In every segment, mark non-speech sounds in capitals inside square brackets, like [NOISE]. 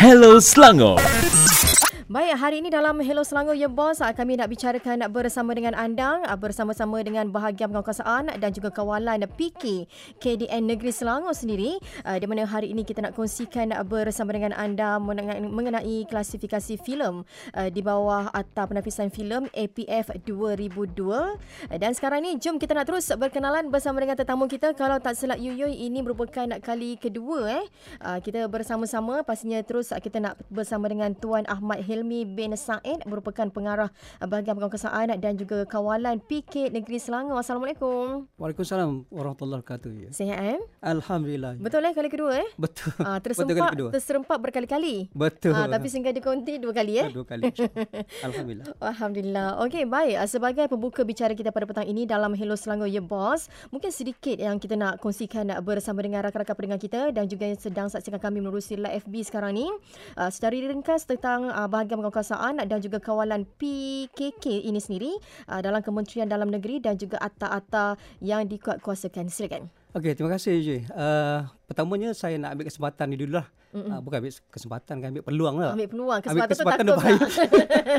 Hello Selangor. Baik, hari ini dalam Hello Selangor Ya Boss, ah, kami nak bicarakan bersama dengan anda, ah, bersama-sama dengan bahagian penguasaan dan juga kawalan PK KDN Negeri Selangor sendiri. ah, Di mana hari ini kita nak kongsikan bersama dengan anda mengenai klasifikasi filem di bawah Atap Penafisan Filem APF 2002. Dan sekarang ni, jom kita nak terus berkenalan bersama dengan tetamu kita. Kalau tak silap Yuyuy, ini merupakan kali kedua eh. Kita bersama-sama, pastinya terus kita nak bersama dengan Tuan Ahmad Hilmi bin Said merupakan pengarah bahagian penguasaan dan juga kawalan PK Negeri Selangor. Assalamualaikum. Waalaikumsalam warahmatullahi wabarakatuh. Ya. Sihat eh? Alhamdulillah. Betul eh kali kedua eh? Betul. Ah, Betul kali kedua. terserempak berkali-kali. Betul. Ah, tapi singgah di konti dua kali eh? Dua kali. Alhamdulillah. [LAUGHS] Alhamdulillah. Okey, baik. Ah, Sebagai pembuka bicara kita pada petang ini dalam Hello Selangor Ya Boss, mungkin sedikit yang kita nak kongsikan bersama dengan rakan-rakan pendengar kita dan juga yang sedang saksikan kami menerusi live FB sekarang ni. Ah, Secara ringkas tentang ah, bahagian penguasaan dan juga kawalan PKK ini sendiri ah, dalam Kementerian Dalam Negeri dan juga atta-atta yang dikuatkuasakan. Silakan. Okey, terima kasih Jui. Uh, pertamanya saya nak ambil kesempatan ni dulu lah. Uh, bukan ambil kesempatan, kan ambil peluang lah. Ambil peluang. Ambil Kesempatan, kesempatan tu takut baik.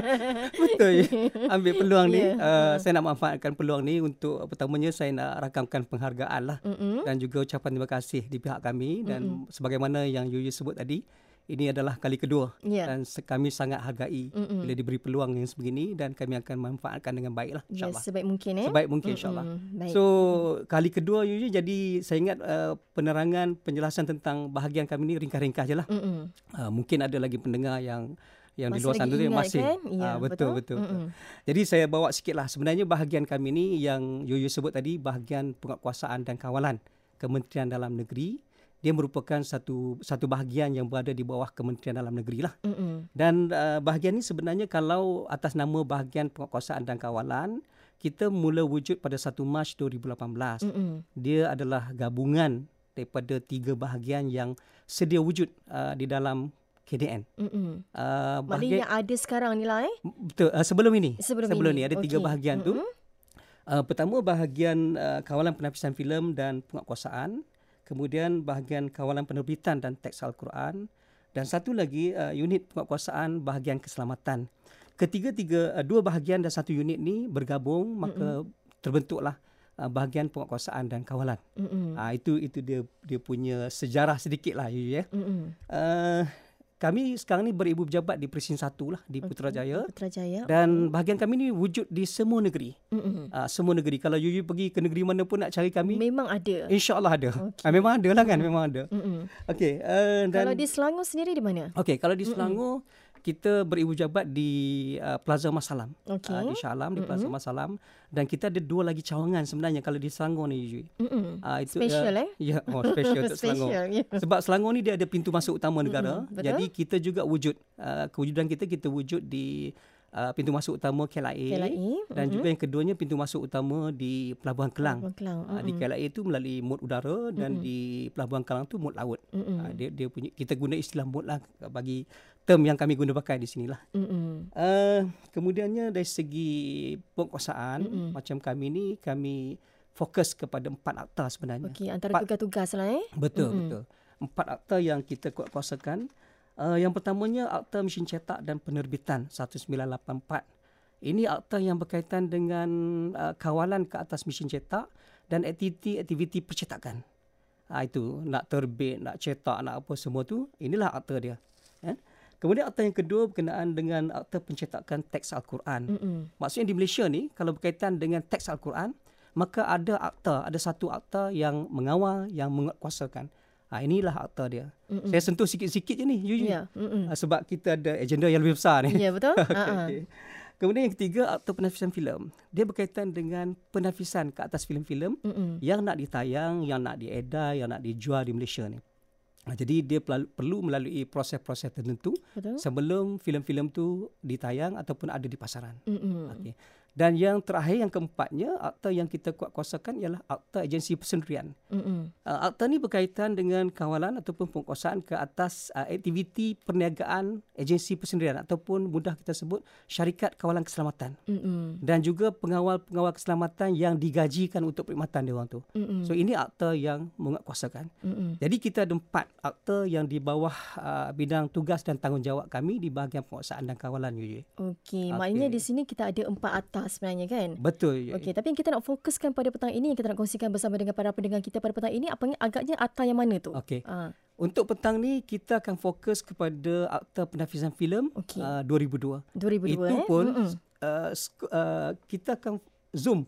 [LAUGHS] Betul je. Ambil peluang ni. Ya. Uh, saya nak manfaatkan peluang ni untuk pertamanya saya nak rakamkan penghargaan lah. Mm-mm. Dan juga ucapan terima kasih di pihak kami. Dan sebagaimana yang Yuyu sebut tadi, ini adalah kali kedua. Ya. Dan kami sangat hargai Mm-mm. bila diberi peluang yang sebegini. Dan kami akan manfaatkan dengan baik lah. Ya, InsyaAllah. sebaik mungkin eh. Sebaik mungkin insyaAllah. Mm-mm. So kali kedua Yuyu jadi saya ingat uh, penerangan penjelasan tentang bahagian kami ni ringkas-ringkas je lah. Mm-mm. Uh, mungkin ada lagi pendengar yang yang di Masih luar lagi sana tu masih kan? Ya, Ah, betul betul. betul. betul. Jadi saya bawa sikit lah sebenarnya bahagian kami ni yang Yuyu sebut tadi bahagian penguatkuasaan dan kawalan Kementerian Dalam Negeri dia merupakan satu satu bahagian yang berada di bawah Kementerian Dalam Negeri lah. Mm-mm. Dan uh, bahagian ni sebenarnya kalau atas nama bahagian penguatkuasaan dan kawalan kita mula wujud pada 1 Mac 2018. Mm-mm. Dia adalah gabungan daripada tiga bahagian yang sedia wujud uh, di dalam KDN. Mm-mm. Uh, Maknanya yang ada sekarang ni lah eh. betul uh, sebelum ini. Sebelum ni ini, ada tiga okey. bahagian tu. Mm-mm. Uh, pertama bahagian uh, kawalan penapisan filem dan penguatkuasaan, kemudian bahagian kawalan penerbitan dan teks Al-Quran dan satu lagi uh, unit penguatkuasaan bahagian keselamatan. Ketiga-tiga uh, dua bahagian dan satu unit ni bergabung maka terbentuklah uh, bahagian penguatkuasaan dan kawalan. Mm-mm. Ah itu itu dia dia punya sejarah sedikit lah you ya. Mm-mm. Uh, kami sekarang ni beribu pejabat di Presin 1 lah di Putrajaya. Putrajaya. Dan bahagian kami ni wujud di semua negeri. Mm-mm. Uh, semua negeri. Kalau you pergi ke negeri mana pun nak cari kami, Memang ada. insyaAllah ada. Okey. Uh, memang ada lah kan, memang ada. Mm-mm. Okey, uh, dan Kalau di Selangor sendiri di mana? okey kalau di Selangor kita beribu jabat di uh, Plaza Masalam. Okey. Uh, di Shah Alam, di Plaza Masalam dan kita ada dua lagi cawangan sebenarnya kalau di Selangor ni Yui. Mm-mm. Uh, itu Special, uh, eh? Ya, oh special untuk [LAUGHS] Selangor. Special, ya. Sebab Selangor ni dia ada pintu masuk utama negara. betul. Jadi kita juga wujud uh, kewujudan kita kita wujud di uh, pintu masuk utama KLIA, KLIA, dan juga yang keduanya pintu masuk utama di Pelabuhan Kelang. Pelabuhan Kelang, Uh, di KLIA itu melalui mod udara dan di Pelabuhan Kelang tu mod laut. Mm-mm. Uh, dia dia punya kita guna istilah mod lah bagi term yang kami guna pakai di sinilah. Mm-mm. Uh, kemudiannya dari segi penguasaan Mm-mm. macam kami ni kami fokus kepada empat akta sebenarnya. Okey, antara Empat- tugas-tugas lah eh. Betul, mm-hmm. betul. Empat akta yang kita kuat kuasakan. Uh, yang pertamanya akta mesin cetak dan penerbitan 1984. Ini akta yang berkaitan dengan uh, kawalan ke atas mesin cetak dan aktiviti-aktiviti percetakan. Ha, itu nak terbit, nak cetak, nak apa semua tu. Inilah akta dia. Eh? Kemudian akta yang kedua berkenaan dengan akta pencetakan teks Al-Quran. Mm-mm. Maksudnya di Malaysia ni kalau berkaitan dengan teks Al-Quran, maka ada akta, ada satu akta yang mengawal, yang menguatkuasakan. Ha, inilah akta dia. Mm-mm. Saya sentuh sikit-sikit je ni, Yuyu. Ya. Mm-mm. Ha, sebab kita ada agenda yang lebih besar ni. Ya, betul? [LAUGHS] Okey, Ha-ha. okey. Kemudian yang ketiga, akta penafisan filem. Dia berkaitan dengan penafisan ke atas filem-filem Mm-mm. yang nak ditayang, yang nak diedar, yang nak dijual di Malaysia ni. Ha, jadi dia pel- perlu melalui proses-proses tertentu Betul? sebelum filem-filem tu ditayang ataupun ada di pasaran. Mm-mm. Okey. Dan yang terakhir yang keempatnya akta yang kita kuat kuasakan ialah akta agensi persendirian. Mm-mm. Uh, akta ni berkaitan dengan kawalan ataupun penguasaan ke atas uh, aktiviti perniagaan agensi persendirian ataupun mudah kita sebut syarikat kawalan keselamatan. Mm-mm. Dan juga pengawal-pengawal keselamatan yang digajikan untuk perkhidmatan dia orang tu. Mm-mm. So ini akta yang menguatkuasakan. Mm-mm. Jadi kita ada empat akta yang di bawah uh, bidang tugas dan tanggungjawab kami di bahagian penguasaan dan kawalan Yuye. Okey, Okey. maknanya di sini kita ada empat atas sebenarnya kan? Betul. Okey, tapi yang kita nak fokuskan pada petang ini yang kita nak kongsikan bersama dengan para pendengar kita pada petang ini apa agaknya akta yang mana tu? Okey. Ah, Untuk petang ni kita akan fokus kepada akta penafisan filem Okey. uh, 2002. 2002 Itu eh. pun Mm-mm. uh, uh, kita akan zoom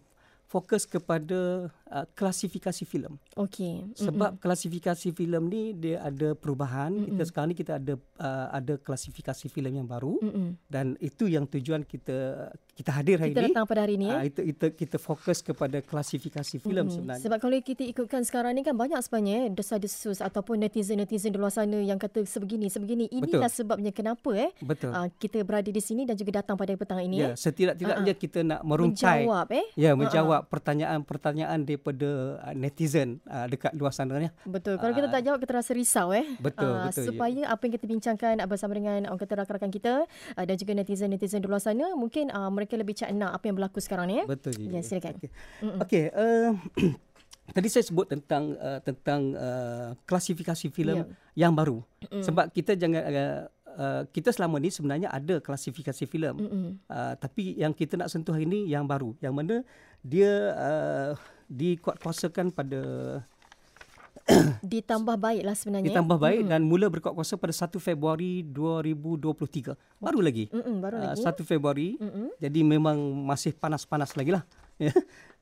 fokus kepada uh, klasifikasi filem. Okey. Mm-mm. Sebab klasifikasi filem ni dia ada perubahan. Mm-mm. Kita sekarang ni kita ada uh, ada klasifikasi filem yang baru Mm-mm. dan itu yang tujuan kita kita hadir hari kita ini. datang pada hari ini Ah, eh. itu kita kita fokus kepada klasifikasi filem Mm-mm. sebenarnya. Sebab kalau kita ikutkan sekarang ni kan banyak sebenarnya eh, desas-desus ataupun netizen-netizen di luar sana yang kata sebegini sebegini. Inilah Betul. sebabnya kenapa eh Betul. ah, kita berada di sini dan juga datang pada petang ini ya, eh. setidak-tidaknya kita nak merungkai Menjawab eh. Ya, menjawab pertanyaan-pertanyaan daripada uh, netizen uh, dekat luar sana ni. Betul. Kalau kita Ah. tak jawab kita rasa risau eh. Betul, Ah, betul, ya. Supaya apa yang kita bincangkan bersama dengan orang kata rakan-rakan kita ah, dan juga netizen-netizen di luar sana mungkin ah, mereka lebih cakna apa yang berlaku sekarang ni eh. Betul. Ya, silakan. Okey. Okey, uh, [CLEARS THROAT] tadi saya sebut tentang uh, tentang uh, klasifikasi filem yang baru. Sebab kita jangan uh, uh, kita selama ni sebenarnya ada klasifikasi filem. Mm-mm. Uh, tapi yang kita nak sentuh hari ini yang baru yang mana dia uh, dikuatkuasakan pada [COUGHS] Ditambah baiklah sebenarnya. ditambah baik dan mula berkuatkuasa pada 1 Februari 2023. Baru lagi. Mm-mm, baru Uh, lagi. 1 Februari. Mm-mm. Jadi memang masih panas-panas lagi lah. [LAUGHS] Ya.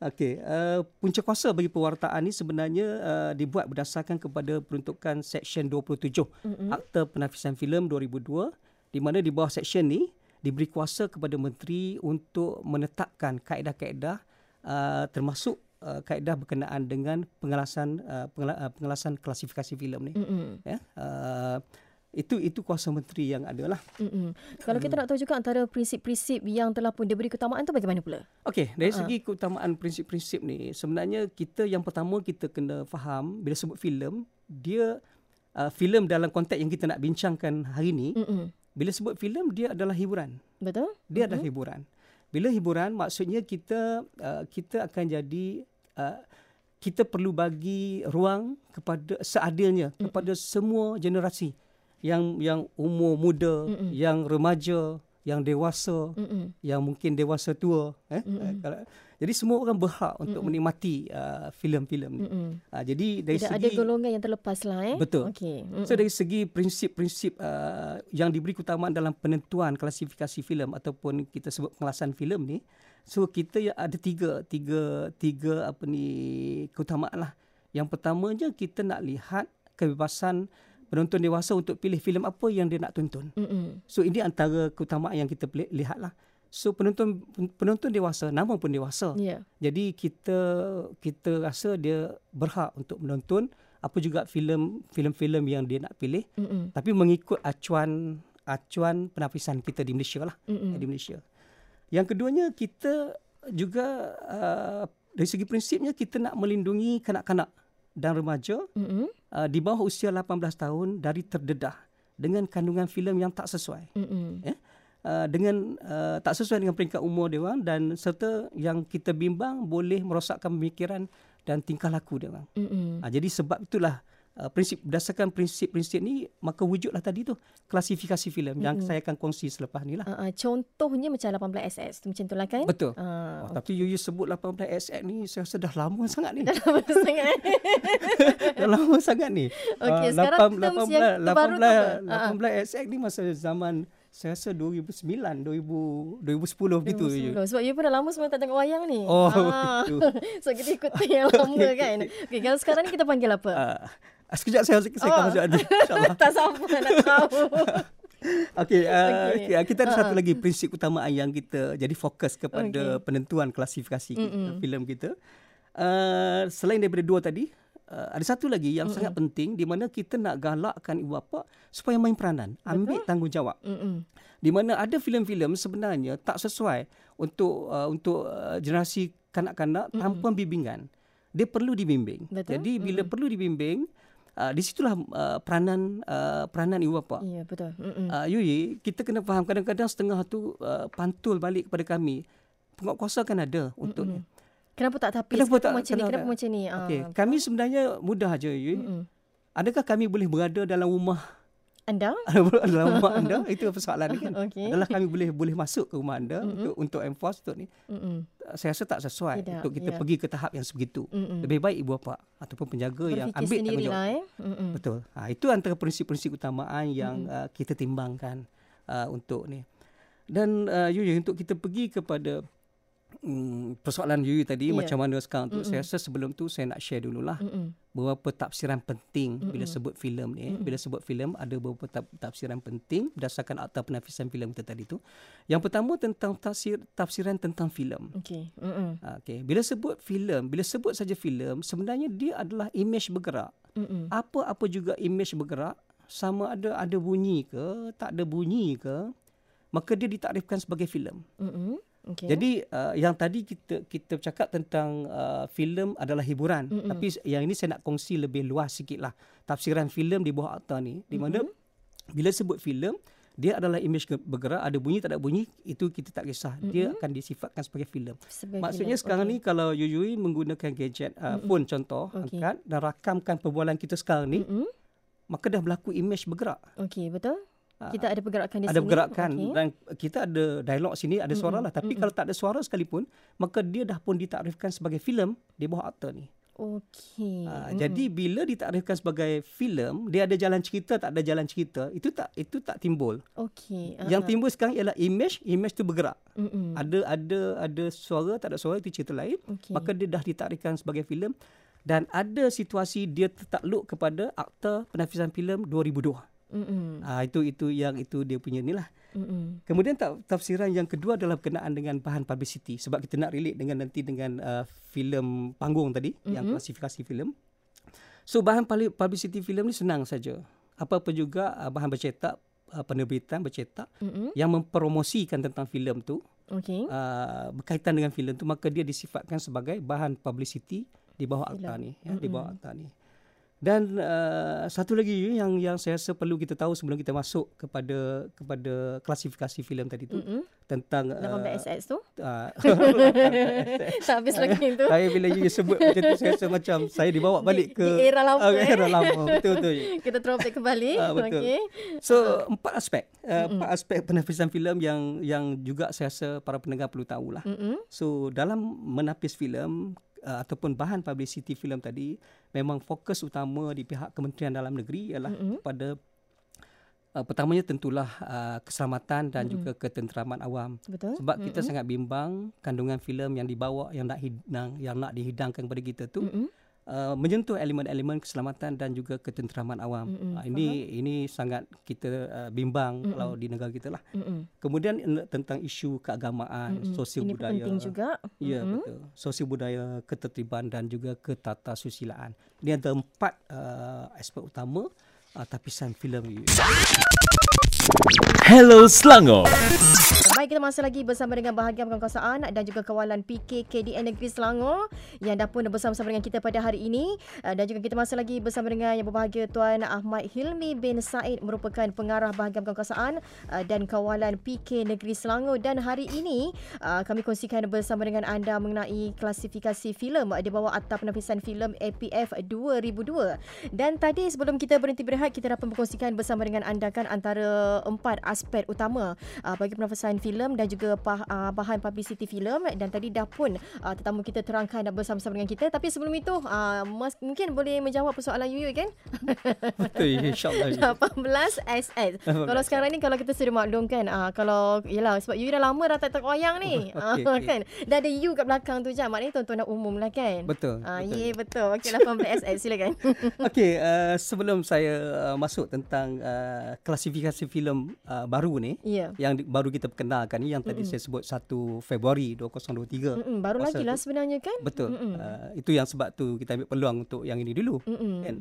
Okey, uh, punca kuasa bagi pewartaan ni sebenarnya uh, dibuat berdasarkan kepada peruntukan Seksyen 27 Mm-mm. Akta Penafisan Filem 2002 di mana di bawah seksyen ni diberi kuasa kepada menteri untuk menetapkan kaedah-kaedah uh, termasuk uh, kaedah berkenaan dengan pengelasan uh, pengela- uh, pengelasan klasifikasi filem ni. Mm-mm. Ya. Uh, itu itu kuasa menteri yang ada lah. Mm-mm. Kalau kita nak tahu juga antara prinsip-prinsip yang telah pun diberi keutamaan tu bagaimana pula? Okey, dari segi keutamaan prinsip-prinsip ni, sebenarnya kita yang pertama kita kena faham bila sebut filem, dia uh, filem dalam konteks yang kita nak bincangkan hari ni, Mm-mm. bila sebut filem dia adalah hiburan. Betul? Dia adalah hiburan. Bila hiburan maksudnya kita uh, kita akan jadi uh, kita perlu bagi ruang kepada seadilnya kepada semua generasi. Yang yang umur muda, Mm-mm. yang remaja, yang dewasa, Mm-mm. yang mungkin dewasa tua eh Mm-mm. Kalau- jadi semua orang berhak untuk menikmati uh, filem-filem ni. Mm-mm. Uh, jadi dari Tidak segi ada golongan yang terlepas lah eh. Betul. Okey. Mm-mm. So dari segi prinsip-prinsip uh, yang diberi keutamaan dalam penentuan klasifikasi filem ataupun kita sebut pengelasan filem ni, so kita ya- ada tiga tiga tiga apa ni keutamaan lah. Yang pertamanya kita nak lihat kebebasan penonton dewasa untuk pilih filem apa yang dia nak tonton. Mm-mm. So ini antara keutamaan yang kita peli- lihat lah. So penonton penonton dewasa, nama pun dewasa. Ya. Jadi kita kita rasa dia berhak untuk menonton apa juga filem filem-filem yang dia nak pilih Mm-mm. tapi mengikut acuan acuan penafisan kita di Malaysia lah Mm-mm. di Malaysia. Yang keduanya kita juga uh, dari segi prinsipnya kita nak melindungi kanak-kanak dan remaja Mm-mm. uh, di bawah usia 18 tahun dari terdedah dengan kandungan filem yang tak sesuai Mm-mm. ya uh, dengan uh, tak sesuai dengan peringkat umur dia orang dan serta yang kita bimbang boleh merosakkan pemikiran dan tingkah laku dia orang. Mm-mm. Uh, jadi sebab itulah uh, prinsip berdasarkan prinsip-prinsip ni maka wujudlah tadi tu klasifikasi filem yang saya akan kongsi selepas ni lah. Uh, uh, contohnya macam 18SS tu macam tu lah kan? Betul. Uh, Oh, tapi you, you sebut 18 SF ni saya rasa dah lama sangat ni. sangat. [LAUGHS] dah lama sangat ni. [LAUGHS] [LAUGHS] Okey, Ah, sekarang lapan- terms lapan yang belas- terbaru tu apa? 18 SF ni masa zaman saya rasa 2009, 2000, 2010 begitu. je. 2010. Sebab you pun dah lama sebelum tak tengok wayang ni. Oh, Ah. betul. so kita ikut yang lama kan. Okey, kalau sekarang ni kita panggil apa? Ah, sekejap saya saya Oh. masuk nanti. InsyaAllah. [LAUGHS] tak sama nak tahu. [LAUGHS] Okey, uh, Okey. okay. kita ada satu lagi prinsip utama yang kita jadi fokus kepada Okey. penentuan klasifikasi kita, filem kita. Uh, selain daripada dua tadi, uh, ada satu lagi yang sangat penting di mana kita nak galakkan ibu bapa supaya main peranan, ambil tanggungjawab. Mm-mm. Di mana ada filem-filem sebenarnya tak sesuai untuk uh, untuk uh, generasi kanak-kanak mm-hmm. tanpa bimbingan. Dia perlu dibimbing. Betul? Jadi bila mm-hmm. perlu dibimbing, uh, di situlah uh, peranan uh, peranan ibu bapa. Ya, betul. Uh, Yui, kita kena faham kadang-kadang setengah tu uh, pantul balik kepada kami. Penguatkuasa kan ada untuk. Kenapa tak tapis? Kenapa, kenapa tak, macam kenapa, ni? Kenapa macam ni? Okay. Uh, kami sebenarnya mudah aja, Yui. Mm-hmm. Adakah kami boleh berada dalam rumah anda? [LAUGHS] rumah anda [LAUGHS] itu persoalan ni kan. Okay. Adalah kami boleh boleh masuk ke rumah anda Mm-mm. untuk untuk enforce untuk ni. Mm-mm. Saya rasa tak sesuai Tidak. untuk kita yeah. pergi ke tahap yang sebegitu. Mm-mm. Lebih baik ibu bapa ataupun penjaga Berfikir yang ambil tanggungjawab. Lah, eh? Betul. Ha, itu antara prinsip-prinsip utamaan yang uh, kita timbangkan uh, untuk ni. Dan uh, Yuyu untuk kita pergi kepada Hmm, persoalan you tadi yeah. macam mana sekarang tu saya rasa sebelum tu saya nak share dululah Mm-mm. beberapa tafsiran penting Mm-mm. bila sebut filem ni Mm-mm. bila sebut filem ada beberapa tafsiran penting berdasarkan akta penafisan filem kita tadi tu yang pertama tentang tafsir tafsiran tentang filem okey okey bila sebut filem bila sebut saja filem sebenarnya dia adalah image bergerak Mm-mm. apa-apa juga image bergerak sama ada ada bunyi ke tak ada bunyi ke maka dia ditakrifkan sebagai filem mm Okay. Jadi uh, yang tadi kita kita cakap tentang uh, filem adalah hiburan, mm-hmm. tapi yang ini saya nak kongsi lebih luas sikitlah tafsiran filem di bawah akta ni, di mana mm-hmm. bila sebut filem dia adalah image bergerak ada bunyi tak ada bunyi itu kita tak kisah mm-hmm. dia akan disifatkan sebagai filem. Maksudnya film. sekarang okay. ni kalau Yuyui menggunakan gadget uh, mm-hmm. phone contoh okay. angkat dan rakamkan perbualan kita sekarang ni mm-hmm. maka dah berlaku image bergerak. Okey betul. Ah, kita ada pergerakan di ada sini. Ada pergerakan okay. dan kita ada dialog sini, ada suara lah. Tapi mm-hmm. kalau tak ada suara sekalipun, maka dia dah pun ditakrifkan sebagai filem di bawah akta ni. Okey. Uh, mm. Jadi bila ditakrifkan sebagai filem, dia ada jalan cerita, tak ada jalan cerita, itu tak itu tak timbul. Okey. Uh-huh. Yang timbul sekarang ialah image, image tu bergerak. Mm-mm. Ada ada ada suara, tak ada suara itu cerita lain. Okay. Maka dia dah ditakrifkan sebagai filem dan ada situasi dia tertakluk kepada akta penafisan filem 2002. Ah itu itu yang itu dia punya ni lah. Mm-mm. Kemudian tafsiran yang kedua adalah berkenaan dengan bahan publicity sebab kita nak relate dengan nanti dengan uh, filem panggung tadi mm-hmm. yang klasifikasi filem. So bahan publicity filem ni senang saja. Apa-apa juga uh, bahan bercetak uh, penerbitan bercetak mm-hmm. yang mempromosikan tentang filem tu. Okay. Uh, berkaitan dengan filem tu maka dia disifatkan sebagai bahan publicity di bawah akta ni ya mm-hmm. di bawah akta ni. Dan uh, satu lagi yang yang saya rasa perlu kita tahu sebelum kita masuk kepada kepada klasifikasi filem tadi tu mm-hmm. tentang 18SS uh, tu. [LAUGHS] [LAUGHS] Uh, tak habis lagi tu. Saya bila you sebut macam tu saya rasa macam saya dibawa balik ke di, di era lama. Uh, era lama. [LAUGHS] betul betul. kita throwback kembali. Uh, betul. Okay. So uh-huh. empat aspek uh, mm-hmm. empat aspek penapisan filem yang yang juga saya rasa para pendengar perlu tahulah. Mm-hmm. So dalam menapis filem uh, ataupun bahan publicity filem tadi memang fokus utama di pihak Kementerian Dalam Negeri ialah mm-hmm. kepada uh, pertamanya tentulah uh, keselamatan dan mm-hmm. juga ketenteraman awam. Betul. Sebab mm-hmm. kita sangat bimbang kandungan filem yang dibawa yang nak hidang yang nak dihidangkan kepada kita tu mm-hmm. Uh, menyentuh elemen-elemen keselamatan dan juga ketenteraman awam. Mm-hmm. Uh, ini Faham. ini sangat kita uh, bimbang mm-hmm. kalau di negara kita lah. Mm-hmm. Kemudian tentang isu keagamaan, mm-hmm. sosial ini budaya. Ini penting juga. Ya mm-hmm. betul. Sosial budaya, ketertiban dan juga ketata susilaan. Ini ada empat uh, aspek utama uh, tapisan filem ini. Hello Selangor. Masih lagi bersama dengan bahagian pengkuasaan dan juga kawalan PKKDN Negeri Selangor yang dah pun bersama-sama dengan kita pada hari ini. Uh, dan juga kita masih lagi bersama dengan yang berbahagia Tuan Ahmad Hilmi bin Said merupakan pengarah bahagian pengkuasaan uh, dan kawalan PK Negeri Selangor. Dan hari ini uh, kami kongsikan bersama dengan anda mengenai klasifikasi filem di bawah Akta Penapisan Filem APF 2002. Dan tadi sebelum kita berhenti berehat, kita dapat berkongsikan bersama dengan anda kan antara empat aspek utama bagi penapisan filem filem dan juga uh, bahan publicity filem. Dan tadi dah pun uh, tetamu kita terangkan dan bersama-sama dengan kita. Tapi sebelum itu uh, mas, mungkin boleh menjawab persoalan Yuyu kan? [LAUGHS] Betul insyaallah 18 SS [LAUGHS] kalau sekarang ni kalau kita sudah maklumkan uh, kalau yalah sebab Yuyu dah lama dah tak wayang ni. [LAUGHS] Okay, uh, kan? Dah ada you kat belakang tu je maknanya dah umum lah kan? Betul uh, betul yeah, betul. okey 18 SS silakan. Okey uh, sebelum saya uh, masuk tentang uh, klasifikasi filem uh, baru ni yeah. yang di, baru kita kenal ni yang tadi mm-hmm. saya sebut 1 Februari 2023. Mm-hmm. Baru lagi lah sebenarnya kan? Betul. Mm-hmm. Uh, itu yang sebab tu kita ambil peluang untuk yang ini dulu. Mm-hmm. And,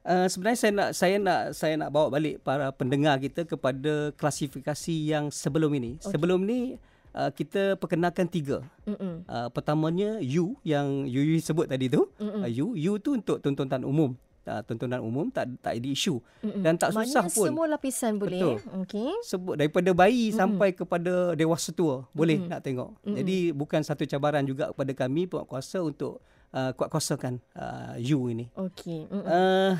Uh, sebenarnya saya nak saya nak saya nak bawa balik para pendengar kita kepada klasifikasi yang sebelum ini. Okay. Sebelum ni uh, kita perkenalkan tiga. Uh, pertamanya U yang Yu sebut tadi tu. Uh, U U tu untuk tontonan umum. Uh, tontonan umum tak tak ada isu Mm-mm. dan tak susah Maknanya pun. semua lapisan boleh. Betul. Okey. Sebut daripada bayi Mm-mm. sampai kepada dewasa tua boleh Mm-mm. nak tengok. Mm-mm. Jadi bukan satu cabaran juga kepada kami penguatkuasa untuk uh, kuat-kuasakan uh, U ini. Okey. Uh,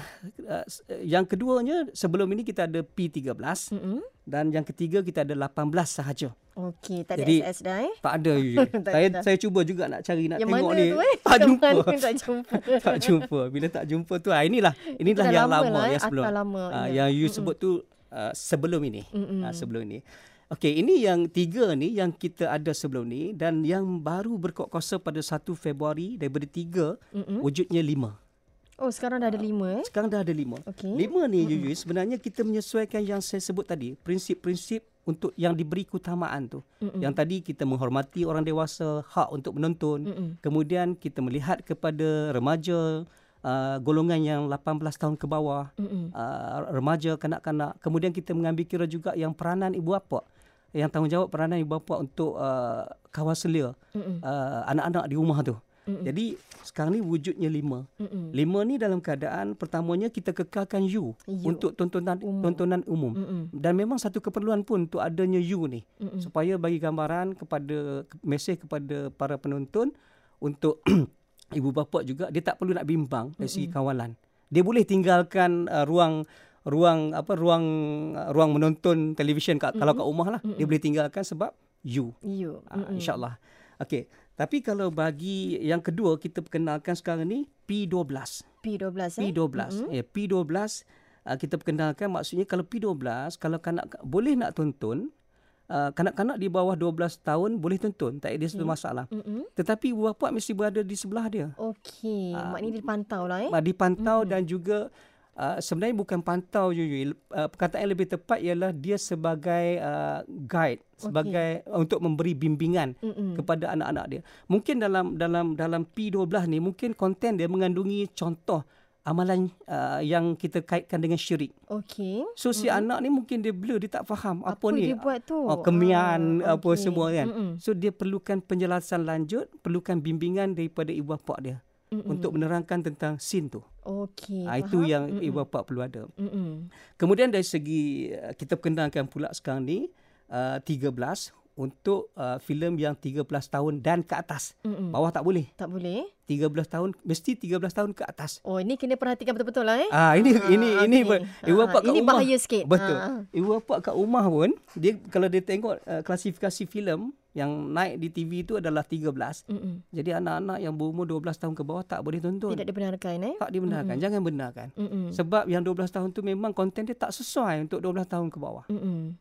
uh, yang keduanya sebelum ini kita ada P13 Mm-mm. dan yang ketiga kita ada 18 sahaja. Okey, tak ada Jadi, SS dah eh? Tak ada. [LAUGHS] tak saya ada. saya cuba juga nak cari nak yang tengok ni. Tu, eh? [LAUGHS] Tak jumpa. tak jumpa. [LAUGHS] tak jumpa. Bila tak jumpa tu ah inilah inilah yang lama, lama lah, yang sebelum. Lama, uh, yang you Mm-mm. sebut tu uh, sebelum ini. Uh, sebelum ini. Okey, ini yang tiga ni yang kita ada sebelum ni dan yang baru berkuasa pada 1 Februari daripada tiga Mm-mm. wujudnya lima. Oh, sekarang dah ada lima eh? Sekarang dah ada lima. Okay. Lima ni, mm-hmm. Yuyu, sebenarnya kita menyesuaikan yang saya sebut tadi. Prinsip-prinsip untuk yang diberi keutamaan tu. Mm-hmm. Yang tadi kita menghormati orang dewasa, hak untuk menonton. Mm-hmm. Kemudian kita melihat kepada remaja, uh, golongan yang 18 tahun ke bawah, mm-hmm. uh, remaja, kanak-kanak. Kemudian kita mengambil kira juga yang peranan ibu bapa yang tanggungjawab peranan ibu bapa untuk uh, kawal selia uh, anak-anak di rumah tu. Mm-mm. Jadi sekarang ni wujudnya lima. Mm-mm. Lima ni dalam keadaan pertamanya kita kekalkan U, U. untuk tontonan umum. tontonan umum. Mm-mm. Dan memang satu keperluan pun untuk adanya U ni Mm-mm. supaya bagi gambaran kepada mesej kepada para penonton untuk [CLEARS THROAT] ibu bapa juga dia tak perlu nak bimbang dari segi kawalan. Dia boleh tinggalkan uh, ruang ruang apa ruang ruang menonton televisyen mm-hmm. kalau kat rumah lah mm-hmm. dia boleh tinggalkan sebab you. You. Uh, insyaallah. Okey tapi kalau bagi yang kedua kita perkenalkan sekarang ni P12 P12 eh? P12 mm-hmm. eh P12 uh, kita perkenalkan maksudnya kalau P12 kalau kanak boleh nak tonton Uh, kanak-kanak di bawah 12 tahun boleh tonton tak ada satu masalah. Mm-hmm. tetapi ibu bapa mesti berada di sebelah dia. Okey uh, maknanya dipantau lah eh? dipantau mm-hmm. dan juga uh, sebenarnya bukan pantau Yuyu. Uh, perkataan yang lebih tepat ialah dia sebagai uh, guide sebagai okay. untuk memberi bimbingan Mm-mm. kepada anak-anak dia. Mungkin dalam dalam dalam P12 ni mungkin konten dia mengandungi contoh amalan uh, yang kita kaitkan dengan syirik. Okey. So si mm-hmm. anak ni mungkin dia blur dia tak faham apa, apa ni. Apa dia buat tu? Oh, kemian ah, apa okay. semua kan. Mm-mm. So dia perlukan penjelasan lanjut, perlukan bimbingan daripada ibu bapa dia. Mm-mm. untuk menerangkan tentang sin tu. Okey. Ha, itu yang Mm-mm. ibu bapa perlu ada. Mm-mm. Kemudian dari segi uh, kita perkenalkan pula sekarang ni uh, 13 untuk uh, filem yang 13 tahun dan ke atas. Mm-mm. Bawah tak boleh. Tak boleh. 13 tahun mesti 13 tahun ke atas. Oh ini kena perhatikan betul-betul lah eh. Ah ini ah, ini okay. ini ibu bapa kat ini rumah. bahaya sikit. Betul. Ah. Ibu bapa kat rumah pun dia kalau dia tengok uh, klasifikasi filem yang naik di TV itu adalah 13. Mm-mm. Jadi anak-anak yang berumur 12 tahun ke bawah tak boleh tonton. Tidak dibenarkan eh? Tak dibenarkan. Mm-mm. Jangan benarkan. Mm-mm. Sebab yang 12 tahun tu memang konten dia tak sesuai untuk 12 tahun ke bawah.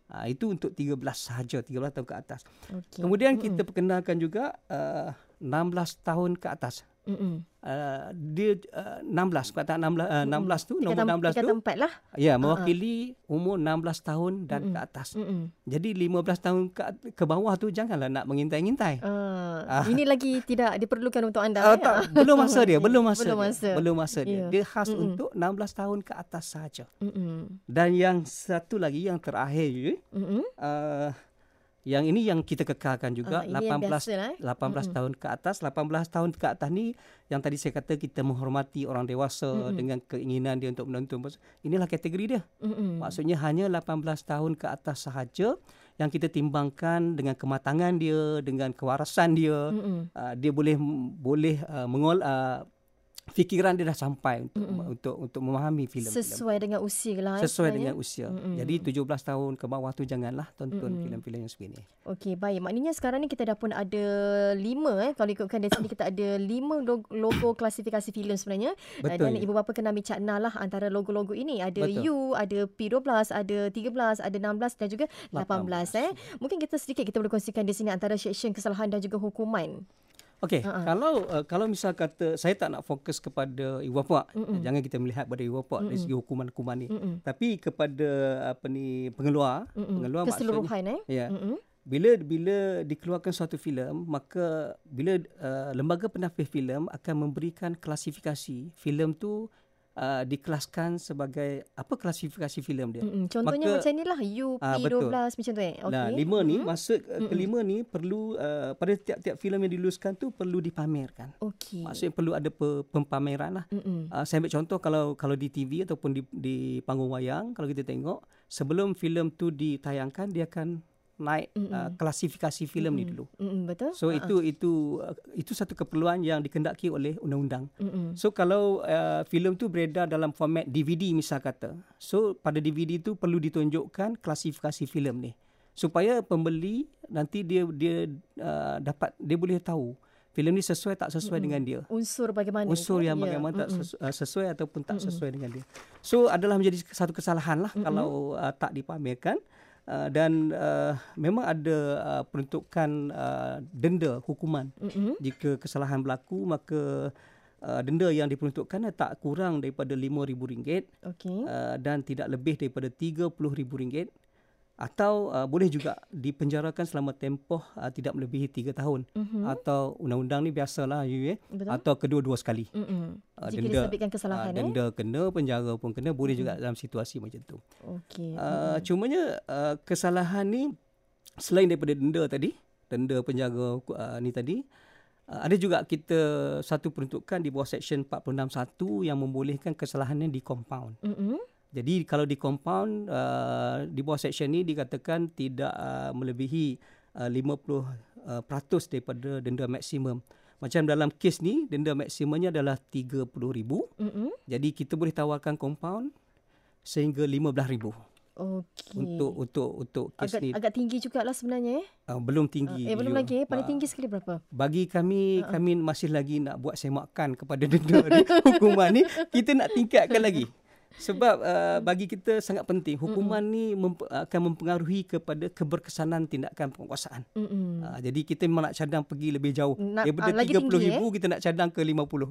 Ha, itu untuk 13 sahaja, 13 tahun ke atas. Okay. Kemudian Mm-mm. kita perkenalkan juga uh, 16 tahun ke atas. Mm-mm. Uh, dia uh, 16 kata 16 uh, 16 tu nombor 16 tu kata 4 lah. Ya, mewakili uh-huh. umur 16 tahun dan Mm-mm. ke atas. Mm-mm. Jadi 15 tahun ke, ke bawah tu janganlah nak mengintai-intai. Uh, uh. Ini lagi tidak diperlukan untuk anda. Uh, ya? tak, belum masa dia, belum masa. belum masa. Dia, belum masa dia. Yeah. Dia khas Mm-mm. untuk 16 tahun ke atas saja. Dan yang satu lagi yang terakhir je. Uh, yang ini yang kita kekalkan juga uh, 18 biasa, 18 mm-hmm. tahun ke atas 18 tahun ke atas ni yang tadi saya kata kita menghormati orang dewasa mm-hmm. dengan keinginan dia untuk menonton inilah kategori dia mm-hmm. maksudnya hanya 18 tahun ke atas sahaja yang kita timbangkan dengan kematangan dia dengan kewarasan dia mm-hmm. uh, dia boleh boleh uh, mengol uh, fikiran dia dah sampai untuk mm-hmm. untuk untuk memahami filem sesuai dengan usia lah sesuai sebenarnya. dengan usia mm-hmm. jadi 17 tahun ke bawah tu janganlah tonton mm-hmm. filem-filem yang sebegini okey baik maknanya sekarang ni kita dah pun ada lima eh kalau ikutkan dari sini kita ada lima logo, logo [COUGHS] klasifikasi filem sebenarnya Betul. dan ibu bapa kena ambil cakna lah antara logo-logo ini ada Betul. U ada P12 ada 13 ada 16 dan juga 18, 18 eh mungkin kita sedikit kita boleh kongsikan di sini antara section kesalahan dan juga hukuman Okey, uh-huh. kalau uh, kalau misal kata saya tak nak fokus kepada bapa, Mm-mm. jangan kita melihat pada ibu bapa dari segi hukuman-hukuman ni. Mm-mm. Tapi kepada apa ni pengeluar, Mm-mm. pengeluar keseluruhan maksudnya, eh. Ya. Mm-mm. Bila bila dikeluarkan suatu filem, maka bila uh, lembaga penafiz filem akan memberikan klasifikasi filem tu uh, dikelaskan sebagai apa klasifikasi filem dia. Mm-mm. Contohnya Maka- macam ni lah UP12 macam tu eh. Okay. Nah, lima ni masuk uh, kelima ni perlu uh, pada tiap-tiap filem yang diluluskan tu perlu dipamerkan. Okey. Maksudnya perlu ada pe- pempameran lah. Mm-mm. Uh, saya ambil contoh kalau kalau di TV ataupun di, di panggung wayang kalau kita tengok sebelum filem tu ditayangkan dia akan naik uh, klasifikasi filem ni dulu. Mm-mm, betul? So itu itu uh, itu satu keperluan yang dikendaki oleh undang-undang. Mm-mm. So kalau uh, filem tu beredar dalam format DVD misal kata. So pada DVD tu perlu ditunjukkan klasifikasi filem ni supaya pembeli nanti dia dia uh, dapat dia boleh tahu filem ni sesuai tak sesuai dengan dia. Unsur bagaimana? Unsur yang Ya. bagaimana tak sesu- uh, sesuai ataupun tak sesuai dengan dia. So adalah menjadi satu kesalahan lah kalau uh, tak dipamerkan. Uh, dan uh, memang ada uh, peruntukan uh, denda hukuman Mm-mm. jika kesalahan berlaku maka uh, denda yang diperuntukkan tak kurang daripada RM5,000 Okey. uh, dan tidak lebih daripada RM30,000 atau uh, boleh juga dipenjarakan selama tempoh uh, tidak melebihi 3 tahun Mhm. atau undang-undang ni biasalah you eh Betul. atau kedua-dua sekali Mm-mm. uh, Jika disabitkan kesalahan uh, eh. denda kena penjara pun kena boleh juga dalam situasi macam tu Okey. uh, cumanya uh, kesalahan ni selain daripada denda tadi denda penjara uh, ni tadi uh, ada juga kita satu peruntukan di bawah seksyen 461 yang membolehkan kesalahan ni di compound Mm-mm. Jadi kalau di compound uh, di bawah seksyen ni dikatakan tidak uh, melebihi uh, 50% uh, peratus daripada denda maksimum. Macam dalam kes ni denda maksimumnya adalah RM30,000. Mm-mm. Jadi kita boleh tawarkan compound sehingga RM15,000 Okey. untuk untuk untuk kes agak ni agak tinggi jugalah sebenarnya eh. uh, belum tinggi. Eh belum you. lagi eh. Paling Ah, tinggi sekali berapa? Bagi kami kami masih lagi nak buat semakan kepada [LAUGHS] denda ni hukuman ni kita nak tingkatkan lagi. Sebab uh, bagi kita sangat penting hukuman ni memp- akan mempengaruhi kepada keberkesanan tindakan penguasaan. Uh, jadi kita memang nak cadang pergi lebih jauh. Nak- Daripada ah, lagi tinggi, RM30,000 kita nak cadang ke RM50.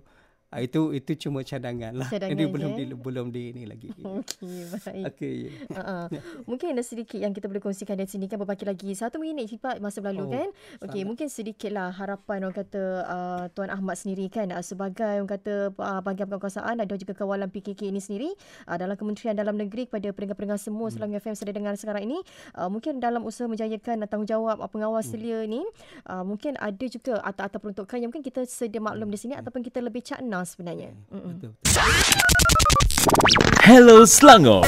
Uh, itu itu cuma cadangan lah. Cadangan Jadi belum je, di, eh? belum di ni lagi. [LAUGHS] Okey, baik. Okey. Uh-uh. Mungkin ada sedikit yang kita boleh kongsikan dari sini kan berbaki lagi satu minit Cipat masa berlalu Oh, kan. Okey, mungkin sedikitlah harapan orang kata uh, Tuan Ahmad sendiri kan uh, sebagai orang kata uh, bahagian penguasaan dan juga kawalan PKK ini sendiri uh, dalam Kementerian Dalam Negeri kepada pendengar-pendengar semua hmm. Selangor FM sedang dengar sekarang ini uh, mungkin dalam usaha menjayakan tanggungjawab uh, pengawal Hmm. selia ni uh, mungkin ada juga atau-atau peruntukan yang mungkin kita sedia maklum di sini Hmm. ataupun kita lebih cakna sebenarnya. Mm-mm. Betul. Hello Selangor.